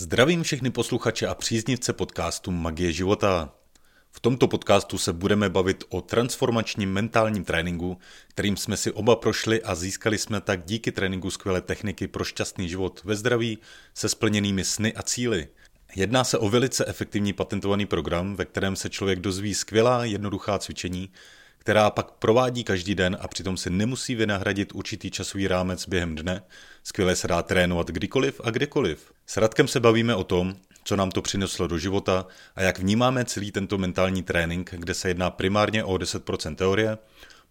Zdravím všechny posluchače a příznivce podcastu Magie života. V tomto podcastu se budeme bavit o transformačním mentálním tréninku, kterým jsme si oba prošli a získali jsme tak díky tréninku skvělé techniky pro šťastný život ve zdraví se splněnými sny a cíly. Jedná se o velice efektivní patentovaný program, ve kterém se člověk dozví skvělá jednoduchá cvičení, která pak provádí každý den a přitom se nemusí vynahradit určitý časový rámec během dne. Skvěle se dá trénovat kdykoliv a kdekoliv. S Radkem se bavíme o tom, co nám to přineslo do života a jak vnímáme celý tento mentální trénink, kde se jedná primárně o 10% teorie,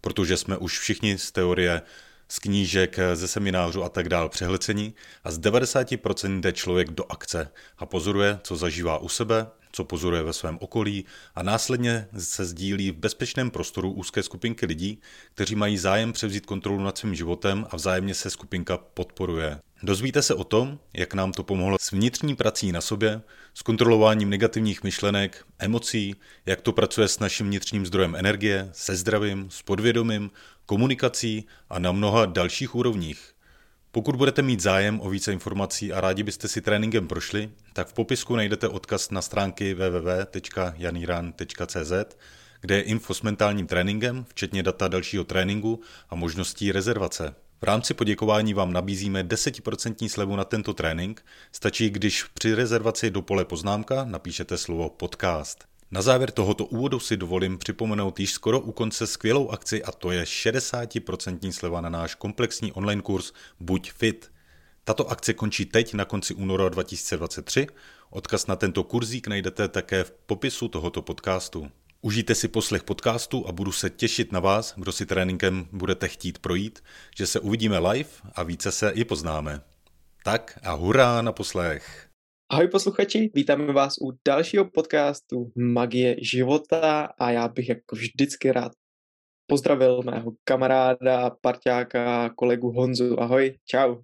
protože jsme už všichni z teorie z knížek, ze seminářů a tak dál přehlcení a z 90% jde člověk do akce a pozoruje, co zažívá u sebe, co pozoruje ve svém okolí a následně se sdílí v bezpečném prostoru úzké skupinky lidí, kteří mají zájem převzít kontrolu nad svým životem a vzájemně se skupinka podporuje. Dozvíte se o tom, jak nám to pomohlo s vnitřní prací na sobě, s kontrolováním negativních myšlenek, emocí, jak to pracuje s naším vnitřním zdrojem energie, se zdravím, s podvědomím, komunikací a na mnoha dalších úrovních. Pokud budete mít zájem o více informací a rádi byste si tréninkem prošli, tak v popisku najdete odkaz na stránky www.janiran.cz, kde je info s mentálním tréninkem, včetně data dalšího tréninku a možností rezervace. V rámci poděkování vám nabízíme 10% slevu na tento trénink, stačí, když při rezervaci do pole poznámka napíšete slovo podcast. Na závěr tohoto úvodu si dovolím připomenout již skoro u konce skvělou akci a to je 60% sleva na náš komplexní online kurz Buď fit. Tato akce končí teď na konci února 2023. Odkaz na tento kurzík najdete také v popisu tohoto podcastu. Užijte si poslech podcastu a budu se těšit na vás, kdo si tréninkem budete chtít projít, že se uvidíme live a více se i poznáme. Tak a hurá na poslech! Ahoj posluchači, vítáme vás u dalšího podcastu Magie života a já bych jako vždycky rád pozdravil mého kamaráda, parťáka, kolegu Honzu. Ahoj, čau.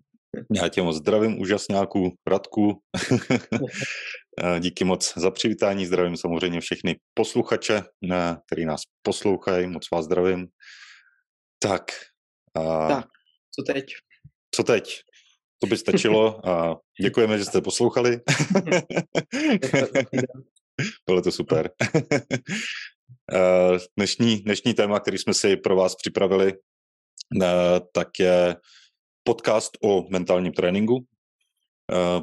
Já tě moc zdravím, úžasňáku, Radku. Díky moc za přivítání, zdravím samozřejmě všechny posluchače, který nás poslouchají, moc vás zdravím. Tak. A... Tak, co teď? Co teď? To by stačilo a děkujeme, že jste poslouchali. Bylo to super. dnešní, dnešní téma, který jsme si pro vás připravili, tak je podcast o mentálním tréninku,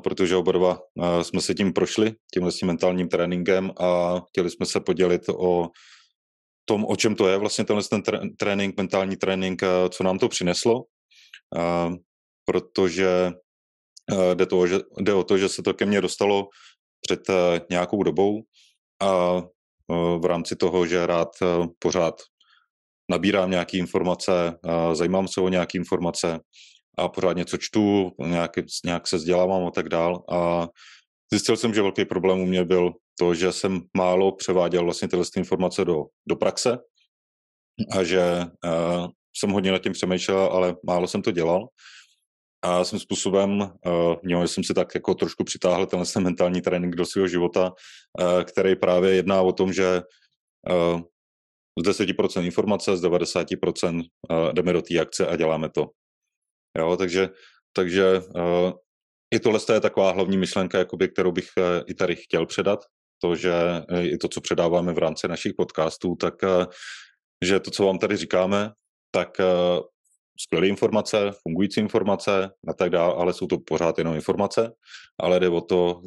protože oba dva jsme se tím prošli, tímhle s tím mentálním tréninkem a chtěli jsme se podělit o tom, o čem to je vlastně tenhle ten trénink, mentální trénink, co nám to přineslo. Protože jde, to, že, jde o to, že se to ke mně dostalo před nějakou dobou a v rámci toho, že rád pořád nabírám nějaké informace, zajímám se o nějaké informace a pořád něco čtu, nějak, nějak se vzdělávám a tak dál a zjistil jsem, že velký problém u mě byl to, že jsem málo převáděl vlastně tyhle informace do, do praxe a že uh, jsem hodně nad tím přemýšlel, ale málo jsem to dělal a svým způsobem uh, měl jsem si tak jako trošku přitáhl ten mentální trénink do svého života, uh, který právě jedná o tom, že uh, z 10% informace, z 90% uh, jdeme do té akce a děláme to. Jo, takže, takže uh, i tohle je taková hlavní myšlenka, jakoby, kterou bych uh, i tady chtěl předat, to, že uh, i to, co předáváme v rámci našich podcastů, tak uh, že to, co vám tady říkáme, tak uh, skvělé informace, fungující informace a tak dále, ale jsou to pořád jenom informace, ale jde o to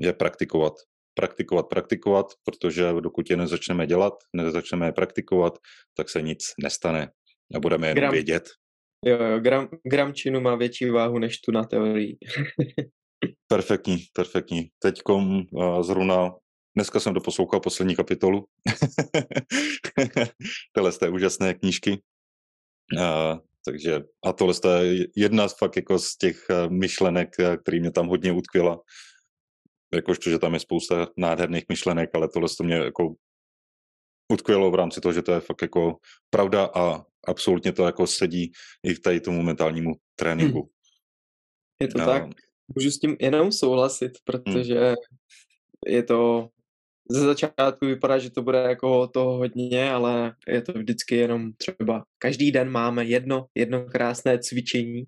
je praktikovat. Praktikovat, praktikovat, protože dokud je nezačneme dělat, nezačneme je praktikovat, tak se nic nestane. A budeme jenom gram, vědět. Jo, jo, gram, gramčinu má větší váhu než tu na teorii. perfektní, perfektní. Teďkom uh, zrovna Dneska jsem doposlouchal poslední kapitolu. Tohle té úžasné knížky. Uh, takže a tohle je jedna z fakt jako z těch eh, myšlenek, eh, který mě tam hodně utkvěla. Jakožto, že tam je spousta nádherných myšlenek, ale tohle to mě jako utkvělo v rámci toho, že to je fakt jako pravda a absolutně to jako sedí i v tady tomu mentálnímu tréninku. Hmm. Je to a... tak. Můžu s tím jenom souhlasit, hmm. protože hmm. je to ze začátku vypadá, že to bude jako toho hodně, ale je to vždycky jenom třeba každý den máme jedno, jedno krásné cvičení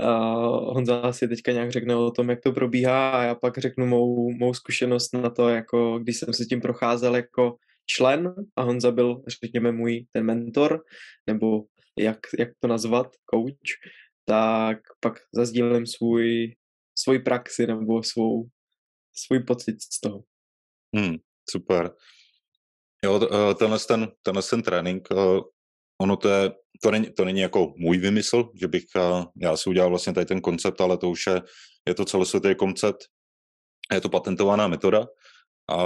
Uh, Honza si teďka nějak řekne o tom, jak to probíhá a já pak řeknu mou, mou zkušenost na to, jako když jsem se tím procházel jako člen a Honza byl, řekněme, můj ten mentor, nebo jak, jak to nazvat, coach, tak pak zazdílím svůj, svůj praxi nebo svou, svůj pocit z toho. Hmm, super. Jo, eh, tenhle ten, tenhle ten trénink, eh, ono to je, to není, to není jako můj vymysl, že bych eh, já si udělal vlastně tady ten koncept, ale to už je, je to celosvětový koncept, je to patentovaná metoda a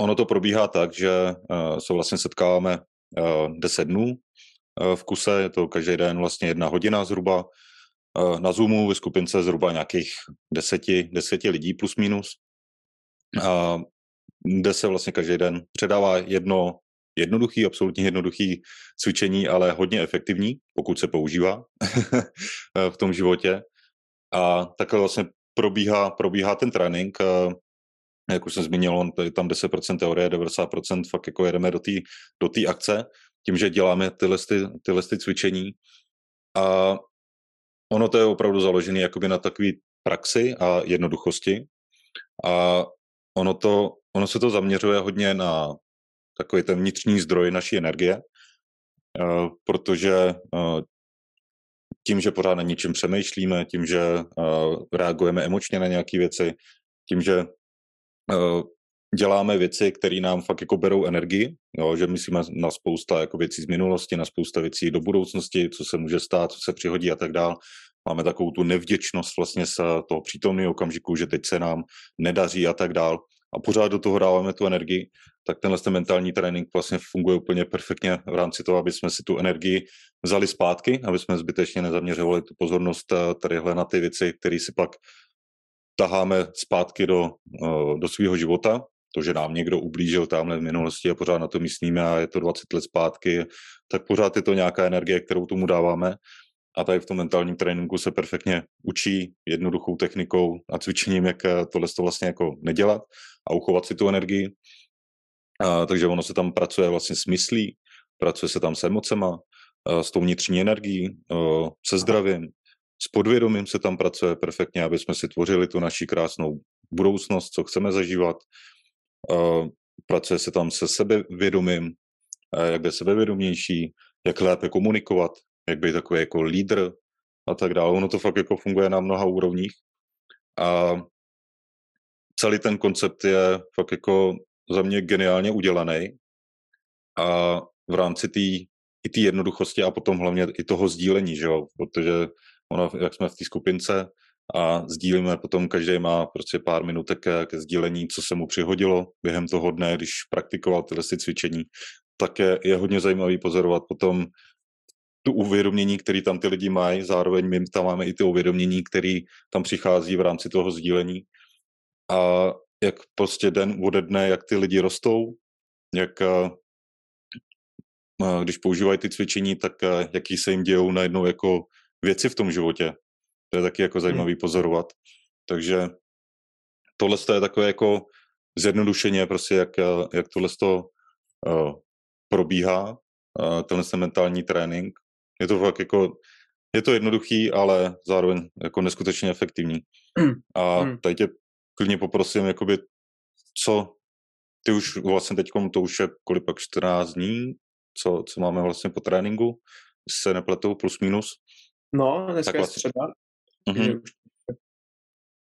ono to probíhá tak, že se vlastně setkáváme 10 dnů v kuse, je to každý den vlastně jedna hodina zhruba, na Zoomu ve skupince zhruba nějakých deseti, deseti lidí plus minus. Kde se vlastně každý den předává jedno jednoduchý, absolutně jednoduchý cvičení, ale hodně efektivní, pokud se používá v tom životě. A takhle vlastně probíhá, probíhá ten trénink. Jak už jsem zmínil, on je tam 10% teorie, 90% fakt jako jedeme do té do akce, tím, že děláme tyhle, ty, tyhle ty cvičení. A ono to je opravdu založené jakoby na takové praxi a jednoduchosti. A ono, to, ono se to zaměřuje hodně na takový ten vnitřní zdroj naší energie, eh, protože eh, tím, že pořád na ničem přemýšlíme, tím, že eh, reagujeme emočně na nějaké věci, tím, že děláme věci, které nám fakt jako berou energii, jo, že myslíme na spousta jako věcí z minulosti, na spousta věcí do budoucnosti, co se může stát, co se přihodí a tak dál. Máme takovou tu nevděčnost vlastně z toho přítomného okamžiku, že teď se nám nedaří a tak dál. A pořád do toho dáváme tu energii, tak tenhle ten mentální trénink vlastně funguje úplně perfektně v rámci toho, aby jsme si tu energii vzali zpátky, aby jsme zbytečně nezaměřovali tu pozornost eh, tadyhle na ty věci, které si pak taháme zpátky do, eh, do svého života, to, že nám někdo ublížil tamhle v minulosti a pořád na to myslíme a je to 20 let zpátky, tak pořád je to nějaká energie, kterou tomu dáváme. A tady v tom mentálním tréninku se perfektně učí jednoduchou technikou a cvičením, jak eh, tohle to vlastně jako nedělat a uchovat si tu energii. A, takže ono se tam pracuje vlastně s myslí, pracuje se tam s emocema, a, s tou vnitřní energií, se zdravím, s podvědomím se tam pracuje perfektně, aby jsme si tvořili tu naši krásnou budoucnost, co chceme zažívat. Pracuje se tam se sebevědomím, jak být sebevědomější, jak lépe komunikovat, jak být takový jako lídr a tak dále. Ono to fakt jako funguje na mnoha úrovních. A celý ten koncept je fakt jako za mě geniálně udělaný a v rámci té i té jednoduchosti a potom hlavně i toho sdílení, že jo? protože ono, jak jsme v té skupince, a sdílíme potom, každý má prostě pár minutek ke, ke sdílení, co se mu přihodilo během toho dne, když praktikoval tyhle cvičení, tak je, je hodně zajímavý pozorovat potom tu uvědomění, který tam ty lidi mají, zároveň my tam máme i ty uvědomění, který tam přichází v rámci toho sdílení. A jak prostě den ode dne, jak ty lidi rostou, jak eh, eh, když používají ty cvičení, tak eh, jaký se jim dějou najednou jako věci v tom životě. To je taky jako hmm. zajímavý pozorovat. Takže tohle je takové jako zjednodušeně prostě, jak, jak tohle to uh, probíhá, uh, tenhle ten mentální trénink. Je to fakt jako, je to jednoduchý, ale zároveň jako neskutečně efektivní. Hmm. A hmm. tady tě klidně poprosím, jakoby, co ty už vlastně teď, to už je kolik pak 14 dní, co, co máme vlastně po tréninku, se nepletou plus minus. No, dneska tak je středa. Mm-hmm.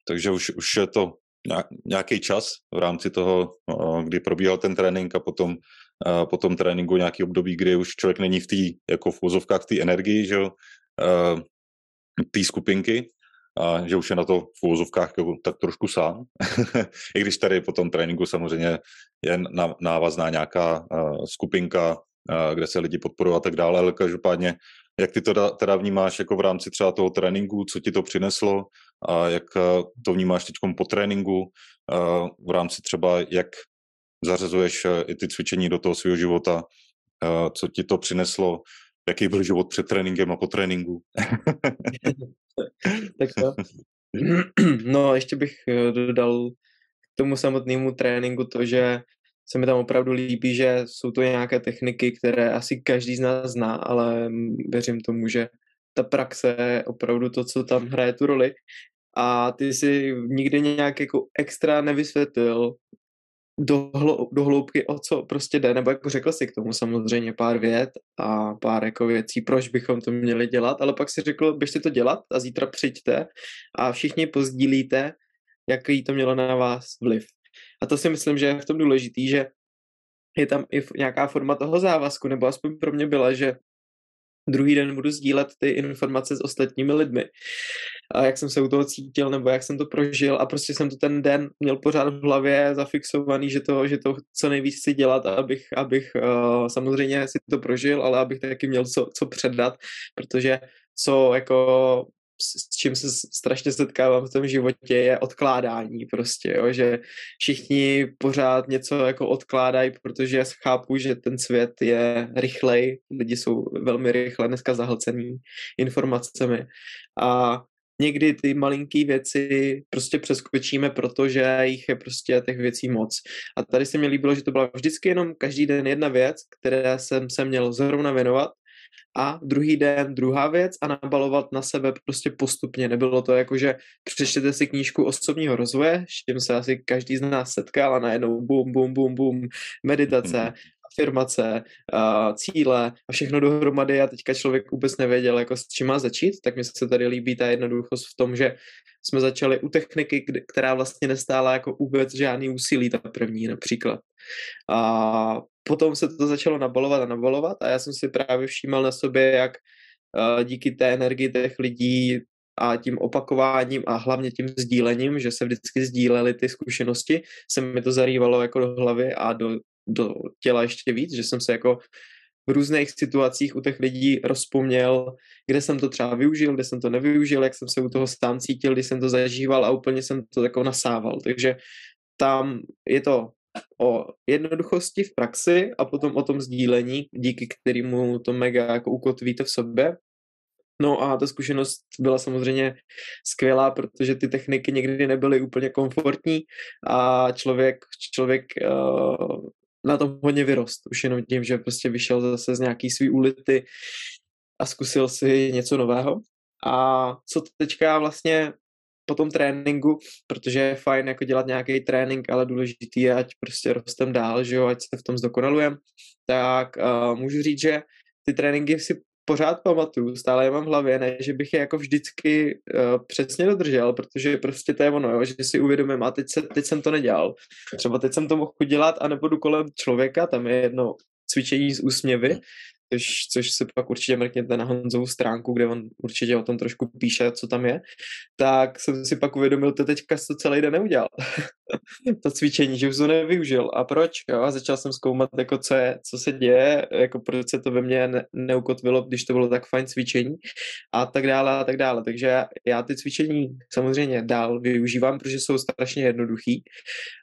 Takže už, už je to nějaký čas v rámci toho, kdy probíhal ten trénink a potom po tom tréninku nějaký období, kdy už člověk není v té, jako v úzovkách, v té energii, že jo, té skupinky, a že už je na to v úzovkách jako tak trošku sám. I když tady po tom tréninku samozřejmě je návazná nějaká skupinka, kde se lidi podporují a tak dále, ale každopádně jak ty to teda vnímáš jako v rámci třeba toho tréninku, co ti to přineslo a jak eh, to vnímáš teď po tréninku eh, v rámci třeba, jak zařazuješ eh, i ty cvičení do toho svého života, co ti to přineslo, jaký byl život před tréninkem a po tréninku? tak to. No, ještě bych dodal k tomu samotnému tréninku to, že se mi tam opravdu líbí, že jsou to nějaké techniky, které asi každý z nás zná, ale věřím tomu, že ta praxe je opravdu to, co tam hraje tu roli. A ty si nikdy nějak jako extra nevysvětlil do, do hloubky, o co prostě jde, nebo jako řekl si k tomu samozřejmě pár vět a pár jako věcí, proč bychom to měli dělat, ale pak si řekl, běžte to dělat a zítra přijďte a všichni pozdílíte, jaký to mělo na vás vliv. A to si myslím, že je v tom důležitý, že je tam i nějaká forma toho závazku, nebo aspoň pro mě byla, že druhý den budu sdílet ty informace s ostatními lidmi. A jak jsem se u toho cítil, nebo jak jsem to prožil a prostě jsem to ten den měl pořád v hlavě zafixovaný, že to, že to co nejvíc chci dělat, abych, abych uh, samozřejmě si to prožil, ale abych taky měl co, co předat, protože co jako s čím se strašně setkávám v tom životě, je odkládání prostě, jo, že všichni pořád něco jako odkládají, protože chápu, že ten svět je rychlej, lidi jsou velmi rychle dneska zahlcený informacemi a někdy ty malinký věci prostě přeskočíme, protože jich je prostě těch věcí moc. A tady se mi líbilo, že to byla vždycky jenom každý den jedna věc, které jsem se měl zrovna věnovat a druhý den druhá věc a nabalovat na sebe prostě postupně. Nebylo to jako, že přečtěte si knížku osobního rozvoje, s čím se asi každý z nás setkal a najednou bum, bum, bum, bum, meditace, afirmace, cíle a všechno dohromady a teďka člověk vůbec nevěděl, jako s čím má začít, tak mi se tady líbí ta jednoduchost v tom, že jsme začali u techniky, která vlastně nestála jako vůbec žádný úsilí, ta první například. A potom se to začalo nabalovat a nabalovat a já jsem si právě všímal na sobě, jak uh, díky té energii těch lidí a tím opakováním a hlavně tím sdílením, že se vždycky sdílely ty zkušenosti, se mi to zarývalo jako do hlavy a do, do těla ještě víc, že jsem se jako v různých situacích u těch lidí rozpomněl, kde jsem to třeba využil, kde jsem to nevyužil, jak jsem se u toho sám cítil, když jsem to zažíval a úplně jsem to jako nasával. Takže tam je to o jednoduchosti v praxi a potom o tom sdílení, díky kterému to mega jako ukotvíte v sobě. No a ta zkušenost byla samozřejmě skvělá, protože ty techniky někdy nebyly úplně komfortní a člověk, člověk uh, na tom hodně vyrost. Už jenom tím, že prostě vyšel zase z nějaký svý ulity a zkusil si něco nového. A co teďka vlastně po tom tréninku, protože je fajn jako dělat nějaký trénink, ale důležitý je, ať prostě rostem dál, že jo, ať se v tom zdokonalujeme, tak uh, můžu říct, že ty tréninky si pořád pamatuju, stále je mám v hlavě, ne, že bych je jako vždycky uh, přesně dodržel, protože prostě to je ono, jo, že si uvědomím, a teď, se, teď jsem to nedělal. Třeba teď jsem to mohl dělat a nebudu kolem člověka, tam je jedno cvičení z úsměvy, což, což si pak určitě mrkněte na Honzovou stránku, kde on určitě o tom trošku píše, co tam je, tak jsem si pak uvědomil, to teďka to celý den neudělal. to cvičení, že už to nevyužil. A proč? Jo? A začal jsem zkoumat, jako co, je, co se děje, jako proč se to ve mně ne, neukotvilo, když to bylo tak fajn cvičení a tak dále a tak dále. Takže já, já ty cvičení samozřejmě dál využívám, protože jsou strašně jednoduchý.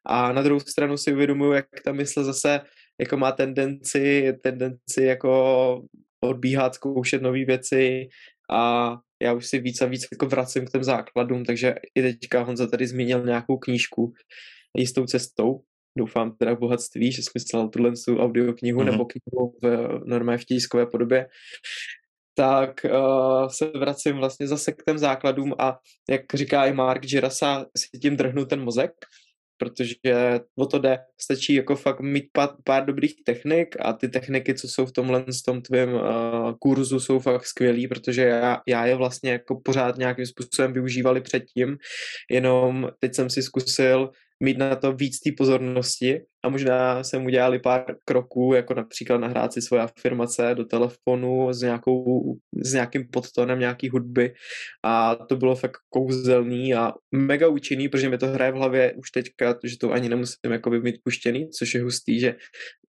A na druhou stranu si uvědomuji, jak ta mysl zase jako má tendenci, tendenci jako odbíhat, zkoušet nové věci a já už si víc a víc jako vracím k těm základům, takže i teďka Honza tady zmínil nějakou knížku jistou cestou, doufám teda v bohatství, že smyslel tuhle audioknihu mm-hmm. nebo knihu v normálně v tiskové podobě, tak uh, se vracím vlastně zase k těm základům a jak říká i Mark Girasa, si tím drhnu ten mozek, protože o to jde. Stačí jako fakt mít pár, pár dobrých technik a ty techniky, co jsou v tomhle s tom tvém uh, kurzu, jsou fakt skvělý, protože já, já je vlastně jako pořád nějakým způsobem využívali předtím, jenom teď jsem si zkusil mít na to víc té pozornosti a možná jsem udělali pár kroků, jako například nahrát si svoje afirmace do telefonu s, nějakou, s nějakým podtonem nějaký hudby. A to bylo fakt kouzelný a mega účinný, protože mi to hraje v hlavě už teďka, že to ani nemusím jako mít puštěný, což je hustý, že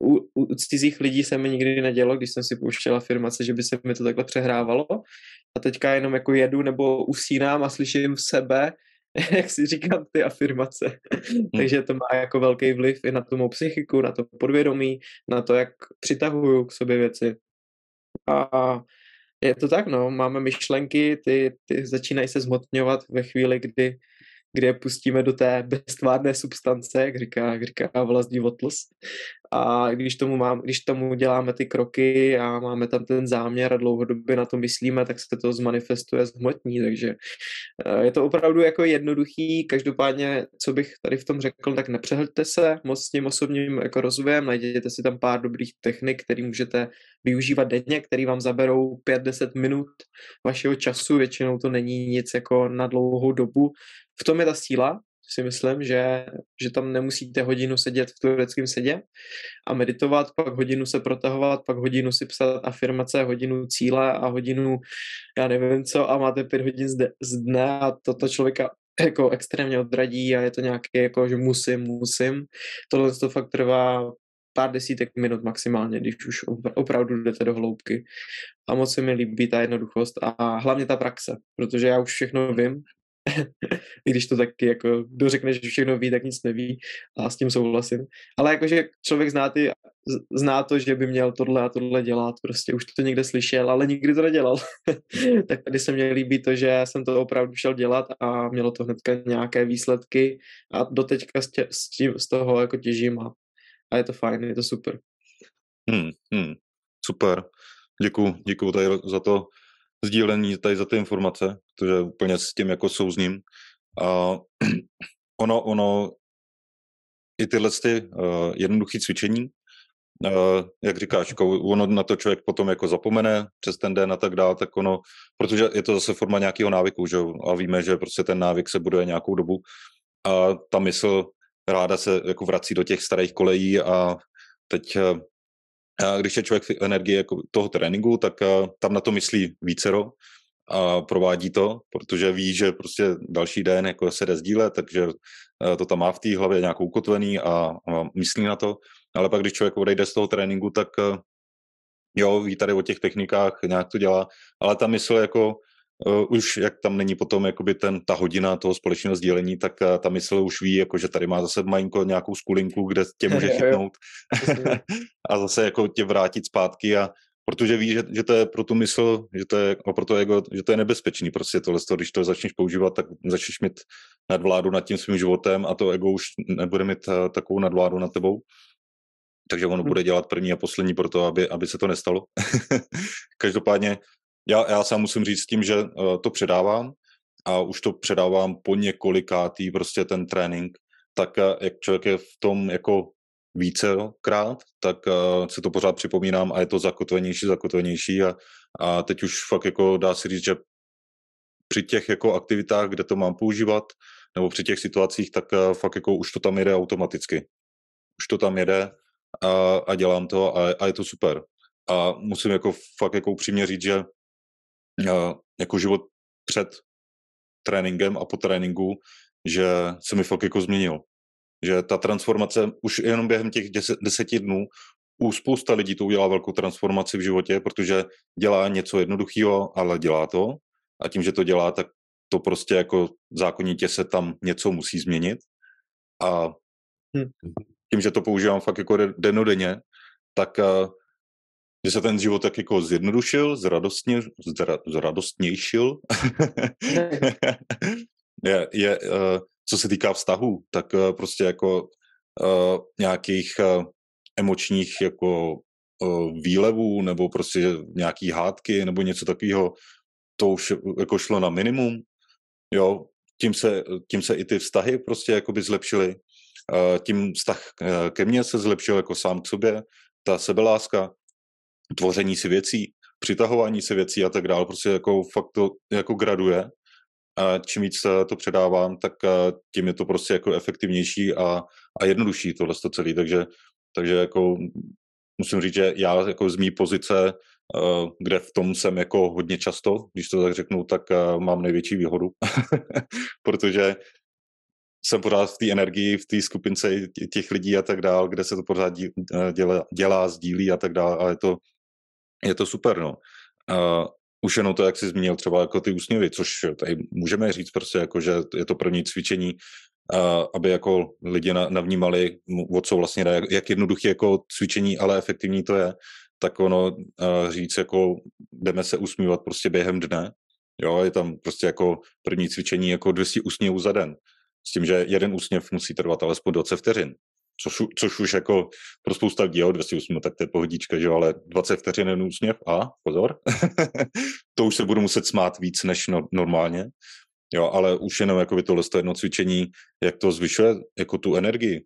u, u cizích lidí se mi nikdy nedělo, když jsem si pouštěl afirmace, že by se mi to takhle přehrávalo. A teďka jenom jako jedu nebo usínám a slyším v sebe, jak si říkám, ty afirmace. Hmm. Takže to má jako velký vliv i na tu mou psychiku, na to podvědomí, na to, jak přitahuju k sobě věci. A je to tak, no, máme myšlenky, ty, ty začínají se zmotňovat ve chvíli, kdy kde je pustíme do té beztvárné substance, jak říká, jak říká vlastní Votls. A když tomu, mám, když tomu děláme ty kroky a máme tam ten záměr a dlouhodobě na to myslíme, tak se to zmanifestuje zhmotní, takže eh, je to opravdu jako jednoduchý, každopádně, co bych tady v tom řekl, tak nepřehlďte se moc s tím osobním jako rozvojem, najděte si tam pár dobrých technik, které můžete využívat denně, které vám zaberou 5-10 minut vašeho času, většinou to není nic jako na dlouhou dobu. V tom je ta síla, si myslím, že, že tam nemusíte hodinu sedět v tureckém sedě a meditovat, pak hodinu se protahovat, pak hodinu si psat afirmace, hodinu cíle a hodinu, já nevím co, a máte pět hodin z, z dne a toto člověka jako extrémně odradí a je to nějaké jako, že musím, musím. Tohle to fakt trvá pár desítek minut maximálně, když už opravdu jdete do hloubky. A moc se mi líbí ta jednoduchost a hlavně ta praxe, protože já už všechno vím, i když to taky jako, kdo řekne, že všechno ví, tak nic neví a s tím souhlasím. Ale jakože člověk zná, ty, zná to, že by měl tohle a tohle dělat, prostě už to někde slyšel, ale nikdy to nedělal. tak tady se mě líbí to, že jsem to opravdu šel dělat a mělo to hnedka nějaké výsledky a doteďka z, tě, tím, z toho jako těžím a, a je to fajn, je to super. Hmm, hmm, super. Děkuji, děkuji tady za to sdílení tady za ty informace, protože úplně s tím jako souzním. A ono, ono, i tyhle ty uh, jednoduché cvičení, uh, jak říkáš, jako ono na to člověk potom jako zapomene přes ten den a tak dále, tak ono, protože je to zase forma nějakého návyku, že a víme, že prostě ten návyk se buduje nějakou dobu a ta mysl ráda se jako vrací do těch starých kolejí a teď a když je člověk v energii jako toho tréninku, tak tam na to myslí vícero a provádí to, protože ví, že prostě další den jako se jde sdílet, takže to tam má v té hlavě nějakou ukotvený a, myslí na to. Ale pak, když člověk odejde z toho tréninku, tak jo, ví tady o těch technikách, nějak to dělá, ale ta mysl jako už jak tam není potom jakoby ten, ta hodina toho společného sdílení, tak uh, ta mysl už ví, jako, že tady má zase malinko nějakou skulinku, kde tě může chytnout a zase jako tě vrátit zpátky a protože ví, že, že to je pro tu mysl, že to je, a pro to ego, že to je nebezpečný prostě tohle, když to začneš používat, tak začneš mít nadvládu nad tím svým životem a to ego už nebude mít uh, takovou nadvládu nad tebou. Takže ono hmm. bude dělat první a poslední pro to, aby, aby se to nestalo. Každopádně já, já sám musím říct s tím, že uh, to předávám a už to předávám po několikátý prostě ten trénink, tak uh, jak člověk je v tom jako vícekrát, tak uh, si to pořád připomínám a je to zakotvenější, zakotvenější a, a teď už fakt jako dá se říct, že při těch jako aktivitách, kde to mám používat, nebo při těch situacích, tak fakt jako už to tam jede automaticky. Už to tam jede a, a dělám to a, a je to super. A musím jako fakt jako upřímně říct, že jako život před tréninkem a po tréninku, že se mi fakt jako změnil. Že ta transformace už jenom během těch deset, deseti dnů u spousta lidí to udělá velkou transformaci v životě, protože dělá něco jednoduchého, ale dělá to. A tím, že to dělá, tak to prostě jako zákonitě se tam něco musí změnit. A hm. tím, že to používám fakt jako denodenně, tak že se ten život tak jako zjednodušil, zradostně, zra, zradostnějšil. je, je, uh, co se týká vztahu, tak uh, prostě jako uh, nějakých uh, emočních jako uh, výlevů nebo prostě nějaký hádky nebo něco takového, to už jako šlo na minimum. Jo, tím se, tím se i ty vztahy prostě jakoby zlepšily. Uh, tím vztah ke mně se zlepšil jako sám k sobě, ta sebeláska, tvoření si věcí, přitahování si věcí a tak dále, prostě jako fakt to jako graduje. A čím víc to předávám, tak tím je to prostě jako efektivnější a, a jednodušší tohle to celé. Takže, takže jako musím říct, že já jako z mý pozice, kde v tom jsem jako hodně často, když to tak řeknu, tak mám největší výhodu, protože jsem pořád v té energii, v té skupince těch lidí a tak dál, kde se to pořád dělá, dělá sdílí a tak dál, ale je to, je to super, no. Uh, už jenom to, jak jsi zmínil třeba jako ty úsměvy, což tady můžeme říct prostě jako, že je to první cvičení, uh, aby jako lidi navnímali, o co vlastně jak, jak jednoduché jako cvičení, ale efektivní to je, tak ono říct jako jdeme se usmívat prostě během dne, jo, je tam prostě jako první cvičení jako 200 úsměvů za den. s tím, že jeden úsměv musí trvat alespoň 20 vteřin. Což, což už jako pro spousta jo, 208, tak to je pohodička, že ale 20 vteřin je úsměv a pozor, to už se budu muset smát víc než no, normálně, jo, ale už jenom jako by tohle jedno cvičení, jak to zvyšuje jako tu energii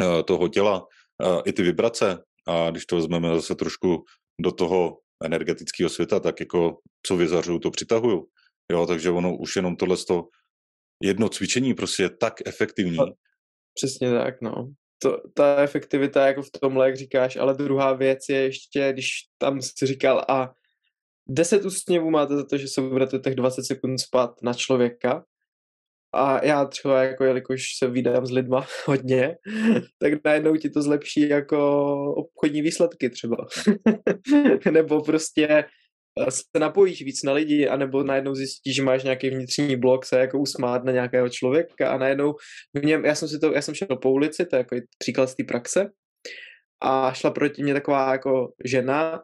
uh, toho těla, uh, i ty vibrace. A když to vezmeme zase trošku do toho energetického světa, tak jako co vyzařuju, to přitahuju, jo, takže ono už jenom tohle jedno cvičení prostě je tak efektivní, Přesně tak, no. To, ta efektivita jako v tomhle, jak říkáš, ale druhá věc je ještě, když tam si říkal a 10 úsměvů máte za to, že se budete těch 20 sekund spát na člověka, a já třeba, jako jelikož se vydám s lidma hodně, tak najednou ti to zlepší jako obchodní výsledky třeba. Nebo prostě se napojíš víc na lidi, anebo najednou zjistíš, že máš nějaký vnitřní blok, se jako usmát na nějakého člověka a najednou v něm, já jsem si to, já jsem šel po ulici, to je jako příklad z té praxe a šla proti mě taková jako žena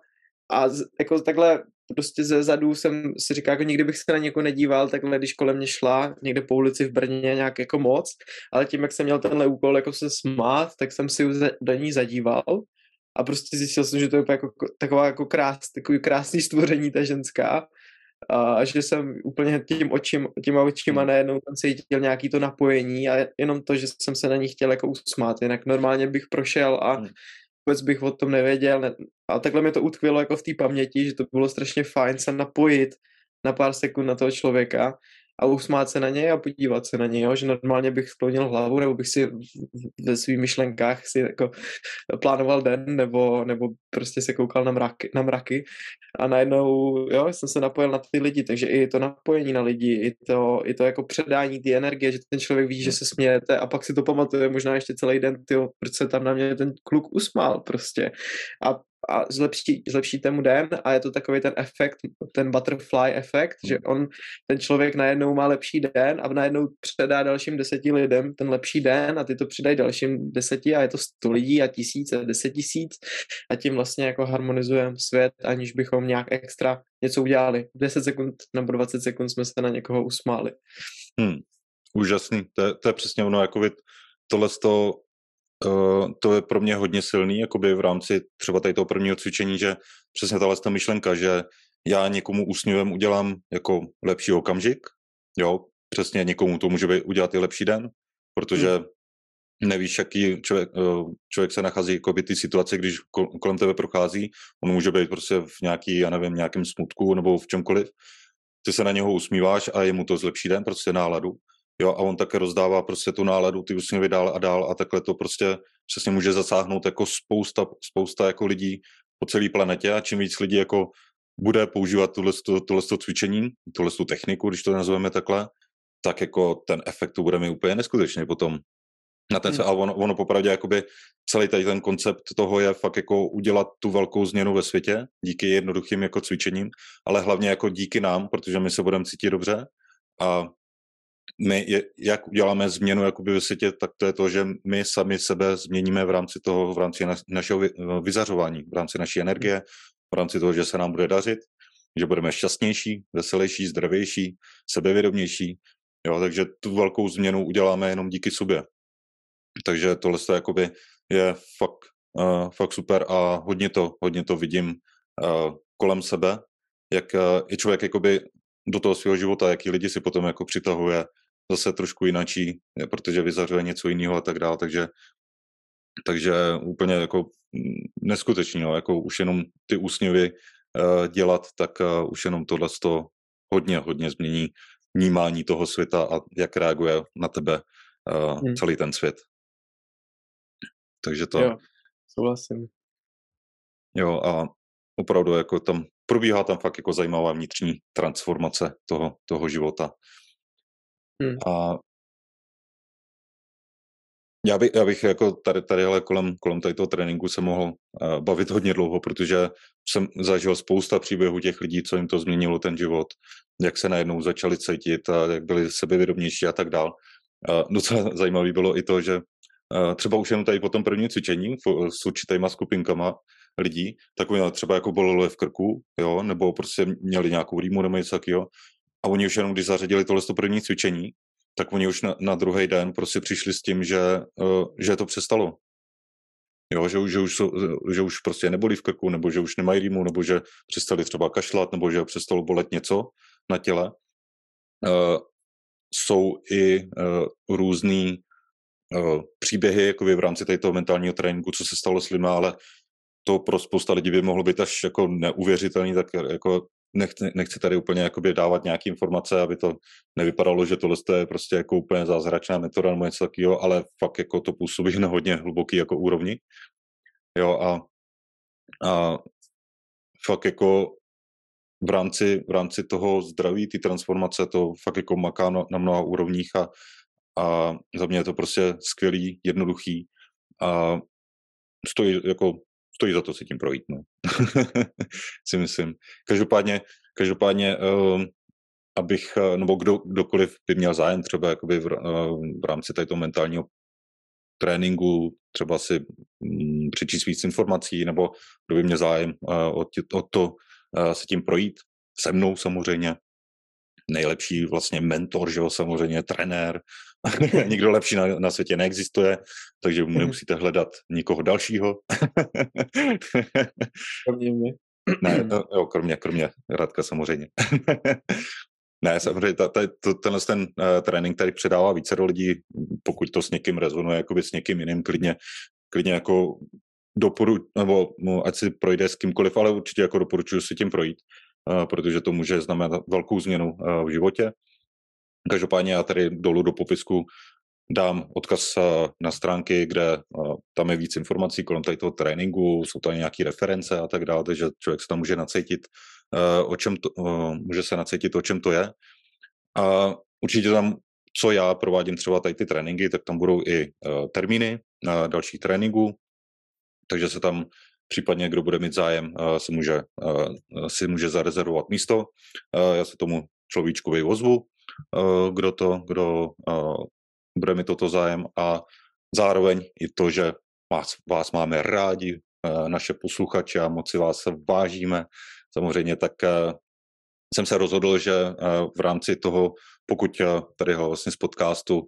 a z, jako takhle prostě ze zadu jsem si říkal, jako nikdy bych se na někoho nedíval, takhle když kolem mě šla někde po ulici v Brně nějak jako moc, ale tím, jak jsem měl tenhle úkol jako se smát, tak jsem si do ní zadíval a prostě zjistil jsem, že to je jako, taková jako krás, takový krásný stvoření ta ženská a že jsem úplně tím očím, těma očima hmm. najednou tam cítil nějaký to napojení a jenom to, že jsem se na ní chtěl jako usmát, jinak normálně bych prošel a hmm. vůbec bych o tom nevěděl ne, a takhle mi to utkvělo jako v té paměti, že to bylo strašně fajn se napojit na pár sekund na toho člověka a usmát se na něj a podívat se na něj, jo? že normálně bych sklonil hlavu nebo bych si ve svých myšlenkách si jako plánoval den nebo, nebo prostě se koukal na mraky, na mraky a najednou jo, jsem se napojil na ty lidi, takže i to napojení na lidi, i to, i to jako předání té energie, že ten člověk ví, že se smějete a pak si to pamatuje možná ještě celý den, tyjo, proč se tam na mě ten kluk usmál prostě a a zlepší, zlepšíte mu den a je to takový ten efekt, ten butterfly efekt, že hmm. on, ten člověk najednou má lepší den a najednou předá dalším deseti lidem ten lepší den a ty to přidají dalším deseti a je to sto lidí a tisíc a deset tisíc a tím vlastně jako harmonizujeme svět, aniž bychom nějak extra něco udělali. 10 sekund nebo 20 sekund jsme se na někoho usmáli. Hmm. Úžasný, to je, to je přesně ono, jako tohle to to je pro mě hodně silný, jakoby v rámci třeba tady toho prvního cvičení, že přesně tahle ta myšlenka, že já někomu úsměvem udělám jako lepší okamžik, jo, přesně někomu to může být udělat i lepší den, protože hmm. nevíš, jaký člověk, uh, člověk se nachází jako by ty situace, když kolem tebe prochází, on může být prostě v nějaký, já nevím, nějakém smutku nebo v čemkoliv, ty se na něho usmíváš a je mu to zlepší den, prostě náladu jo, a on také rozdává prostě tu náladu, ty úsměvy dál a dál a takhle to prostě přesně může zasáhnout jako spousta, spousta jako lidí po celé planetě a čím víc lidí jako bude používat tuhle, tuhle cvičení, tuhle techniku, když to nazveme takhle, tak jako ten efekt to bude mi úplně neskutečný potom. Na ten hmm. a ono, ono popravdě jakoby celý tady ten koncept toho je fakt jako udělat tu velkou změnu ve světě díky jednoduchým jako cvičením, ale hlavně jako díky nám, protože my se budeme cítit dobře a my, jak uděláme změnu jakoby ve světě, tak to je to, že my sami sebe změníme v rámci toho, v rámci na, našeho no, vyzařování, v rámci naší energie, v rámci toho, že se nám bude dařit, že budeme šťastnější, veselější, zdravější, sebevědomější. Jo, takže tu velkou změnu uděláme jenom díky sobě. Takže tohle jakoby je fakt, uh, fakt super a hodně to, hodně to vidím uh, kolem sebe, jak uh, je člověk jakoby do toho svého života, jaký lidi si potom jako přitahuje zase trošku jinačí, protože vyzařuje něco jiného a tak dále, takže takže úplně jako neskutečný, no, jako už jenom ty úsměvy uh, dělat, tak uh, už jenom tohle to hodně, hodně změní vnímání toho světa a jak reaguje na tebe uh, hmm. celý ten svět. Takže to... Jo, souhlasím. Jo, a opravdu jako tam probíhá tam fakt jako zajímavá vnitřní transformace toho, toho života. Hmm. A já, by, já bych jako tady, tady ale kolem, kolem tady toho tréninku se mohl uh, bavit hodně dlouho, protože jsem zažil spousta příběhů těch lidí, co jim to změnilo ten život, jak se najednou začali cítit a jak byli sebevědomější a tak dál. Uh, docela zajímavé bylo i to, že uh, třeba už jenom tady po tom prvním cvičení s určitýma skupinkama lidí, tak třeba jako bolelo v krku, jo, nebo prostě měli nějakou rýmu nebo něco takového. A oni už jenom, když zařadili tohle první cvičení, tak oni už na, na druhý den prostě přišli s tím, že, uh, že to přestalo. Jo, že, že, už jsou, že už prostě nebolí v krku, nebo že už nemají rýmu, nebo že přestali třeba kašlat, nebo že přestalo bolet něco na těle. Uh, jsou i uh, různý uh, příběhy jakoby v rámci toho mentálního tréninku, co se stalo s lidmi, ale to pro spousta lidí by mohlo být až jako neuvěřitelný, tak jako nechci, nechci tady úplně jakoby dávat nějaké informace, aby to nevypadalo, že tohle je prostě jako úplně zázračná metoda nebo něco takového, ale fakt jako to působí na hodně hluboký jako úrovni. Jo a, a fakt jako v rámci, v rámci toho zdraví, ty transformace, to fakt jako maká na, na mnoha úrovních a, a za mě je to prostě skvělý, jednoduchý a stojí jako stojí za to si tím projít, no. si myslím. Každopádně, každopádně uh, abych, uh, nebo kdo, kdokoliv by měl zájem třeba jakoby v, uh, v rámci této mentálního tréninku, třeba si um, přečíst víc informací, nebo kdo by měl zájem uh, o, tě, o to se tím projít, se mnou samozřejmě, nejlepší vlastně mentor, že jo, samozřejmě trenér, Nikdo lepší na, na světě neexistuje, takže nemusíte hledat nikoho dalšího. kromě mě. ne, no, jo, kromě, kromě Radka samozřejmě. ne, samozřejmě ta, ta, to, tenhle ten uh, trénink tady předává více do lidí, pokud to s někým rezonuje, jakoby s někým jiným, klidně, klidně jako doporuč, nebo no, ať si projde s kýmkoliv, ale určitě jako doporučuji si tím projít, uh, protože to může znamenat velkou změnu uh, v životě. Každopádně já tady dolů do popisku dám odkaz eh, na stránky, kde eh, tam je víc informací kolem tady toho tréninku, jsou tam nějaké reference a tak dále, takže člověk se tam může nacítit, eh, o čem to, může se nacítit, o čem to je. A určitě tam, co já provádím třeba tady ty tréninky, tak tam budou i termíny dalších tréninků, takže se tam případně, kdo bude mít zájem, si může, si může zarezervovat místo. Já se tomu človíčkovi ozvu, kdo to, kdo eh, bude mi toto zájem a zároveň i to, že vás, vás máme rádi, eh, naše posluchače a moc si vás vážíme. Samozřejmě tak jsem se rozhodl, že v rámci toho, pokud tady vlastně z podcastu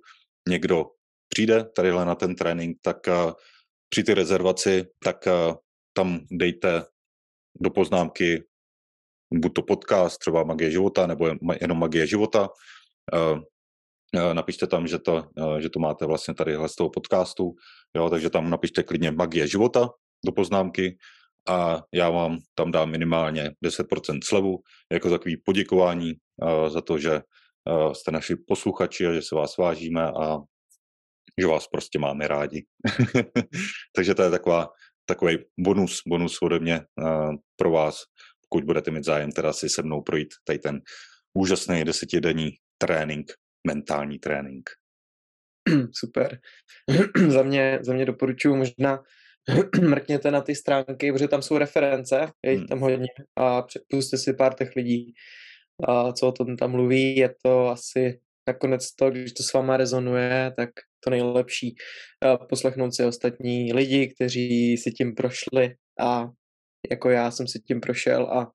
někdo přijde tadyhle na ten trénink, tak při ty rezervaci, tak tam dejte do poznámky buď to podcast, třeba Magie života, nebo jenom Magie života. Eh, eh, napište tam, že to, eh, že to máte vlastně tady z toho podcastu, jo, takže tam napište klidně Magie života do poznámky a já vám tam dám minimálně 10% slevu jako takový poděkování za to, že jste naši posluchači a že se vás vážíme a že vás prostě máme rádi. takže to je taková, takový bonus, bonus ode mě pro vás, pokud budete mít zájem teda si se mnou projít tady ten úžasný desetidenní trénink, mentální trénink. Super. za, mě, za mě doporučuji možná mrkněte na ty stránky, protože tam jsou reference, je hmm. tam hodně a puste si pár těch lidí, a co o tom tam mluví, je to asi nakonec to, když to s váma rezonuje, tak to nejlepší poslechnout si ostatní lidi, kteří si tím prošli a jako já jsem si tím prošel a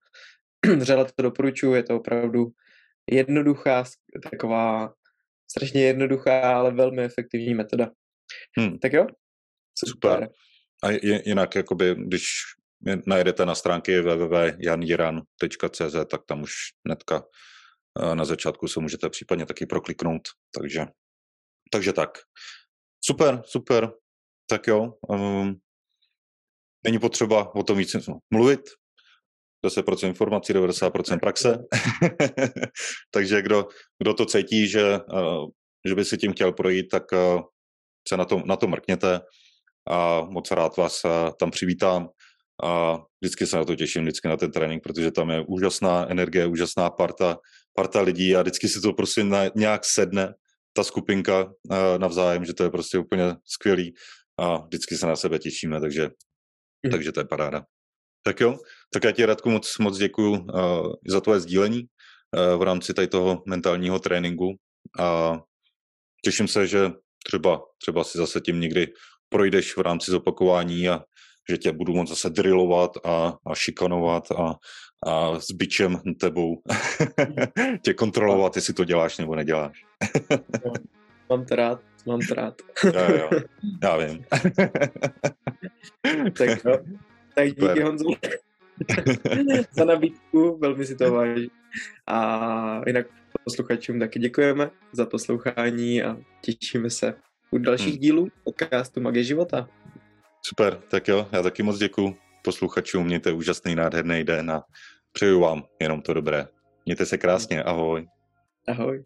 vřele to doporučuji, je to opravdu jednoduchá, taková strašně jednoduchá, ale velmi efektivní metoda. Hmm. Tak jo? Super. Super. A jinak, jakoby, když najedete na stránky www.janjiran.cz, tak tam už netka eh, na začátku se můžete případně taky prokliknout. Takže, takže tak. Super, super. Tak jo. Um, není potřeba o tom víc mluvit. 10% informací, 90% praxe. Takže kdo, kdo to cítí, že, uh, že by si tím chtěl projít, tak uh, se na to, na to mrkněte a moc rád vás uh, tam přivítám a vždycky se na to těším, vždycky na ten trénink, protože tam je úžasná energie, úžasná parta, parta lidí a vždycky si to prostě na, nějak sedne, ta skupinka navzájem, že to je prostě úplně skvělý a vždycky se na sebe těšíme, takže, mm. takže to je paráda. Tak jo, tak já ti Radku moc, moc děkuju uh, za tvoje sdílení uh, v rámci tady toho mentálního tréninku a těším se, že třeba, třeba si zase tím někdy projdeš v rámci zopakování a že tě budu moct zase drillovat a, a šikanovat a, a s bičem tebou tě kontrolovat, jestli to děláš nebo neděláš. mám to rád, mám to rád. jo, jo, já vím. tak jo. Tak díky Honzo za nabídku, velmi si to vážím. A jinak posluchačům taky děkujeme za poslouchání a těšíme se u dalších hmm. dílů podcastu Magie života. Super, tak jo, já taky moc děkuji posluchačům, mějte úžasný, nádherný den a přeju vám jenom to dobré. Mějte se krásně, ahoj. Ahoj.